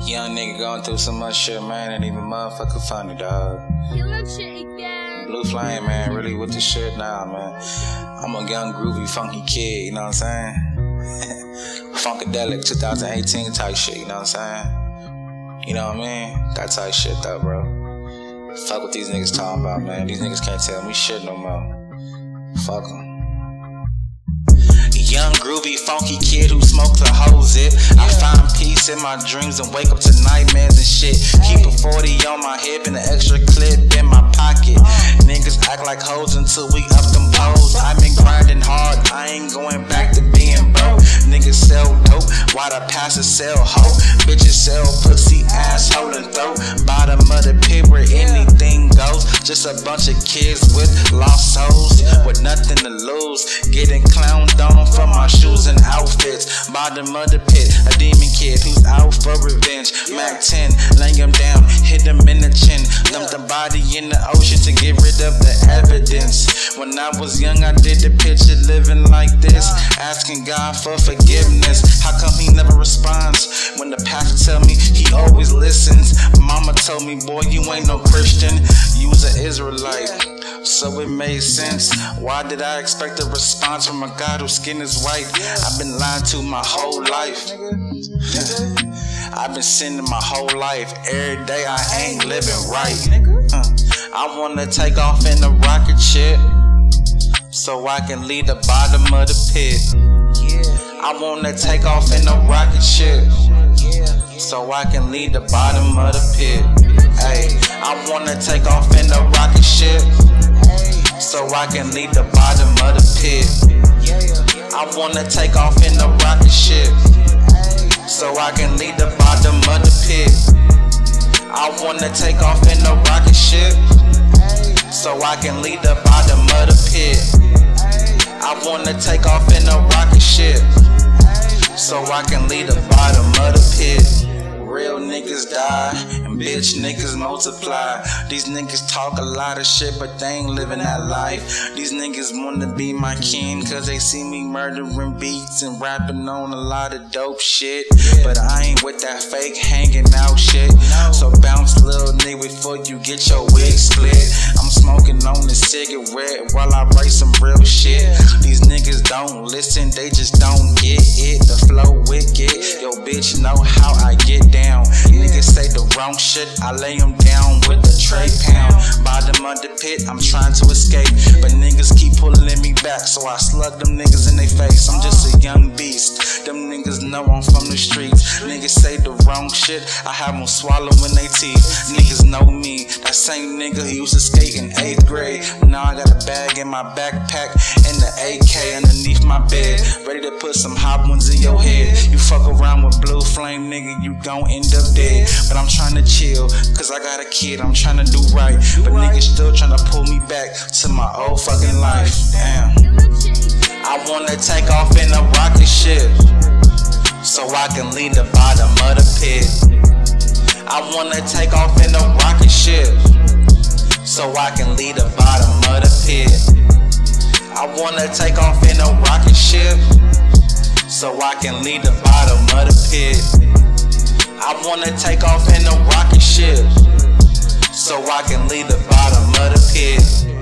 Young nigga going through so much shit, man, ain't even motherfucking funny, dog. Blue Flame, man, really with the shit now, man. I'm a young, groovy, funky kid, you know what I'm saying? Funkadelic 2018 type shit, you know what I'm saying? You know what I mean? That type shit, though, bro. Fuck what these niggas talking about, man. These niggas can't tell me shit no more. Fuck them. Young, groovy, funky kid who smokes a hose it. I find in my dreams and wake up to nightmares and shit. Keep a 40 on my hip and an extra clip in my pocket. Niggas act like hoes until we up them poles. I've been grinding hard, I ain't going back to being broke. Niggas sell dope, while the pastors sell hoe. Bitches sell pussy, asshole, and throw. Bottom of the pit where anything goes. Just a bunch of kids with lost souls, with nothing to lose. Getting clowned on from my shoes and outfits. Bottom of the pit, a demon kid who's out for revenge. Mac 10, lay him down, hit him in the chin. Dump the body in the ocean to get of the evidence. When I was young, I did the picture living like this. Asking God for forgiveness. How come he never responds? When the pastor tell me he always listens. Mama told me, boy, you ain't no Christian. You was an Israelite. So it made sense. Why did I expect a response from a God whose skin is white? I've been lying to my whole life. I've been sinning my whole life. Every day I ain't living right. Uh, I wanna take off in a rocket ship so I can leave the bottom of the pit. I wanna take off in a rocket ship so I can leave the bottom of the pit. Hey, I wanna take off in a rocket ship so I can leave the bottom of the pit. I wanna take off in a rocket ship so I can leave the bottom of the pit. I wanna take off in a rocket ship so I can leave the bottom of the pit. I wanna take off in a rocket bitch niggas multiply. These niggas talk a lot of shit, but they ain't living that life. These niggas wanna be my king, cause they see me murdering beats and rapping on a lot of dope shit. But I ain't with that fake hanging out shit. So bounce, little nigga, before you get your wig split. I'm smoking on a cigarette while I write some real shit. These niggas don't listen, they just don't get it. The wrong shit, I lay them down with the tray pound. Bottom of the pit, I'm trying to escape, but niggas keep pulling me back, so I slug them niggas in their face. I'm just a young beast. Them niggas know I'm from the streets. Niggas say the wrong shit, I have them swallowing their teeth. Niggas know me, that same nigga he used to skate in eighth grade. Now I got a bag in my backpack and the AK underneath my bed, ready to put some hot ones in your head. You fuck around with blue flame, nigga, you gon' end up dead. But I'm trying to chill, cause I got a kid, I'm trying to do right. But niggas still trying to pull me back to my old fucking life. Damn. I wanna take off in a rocket ship so I can leave the bottom of the pit. I wanna take off in a rocket ship so I can leave the bottom of the pit. I wanna take off in a rocket ship so I can leave the bottom of the pit. I wanna take off in a rocket ship so I can leave the bottom of the pit.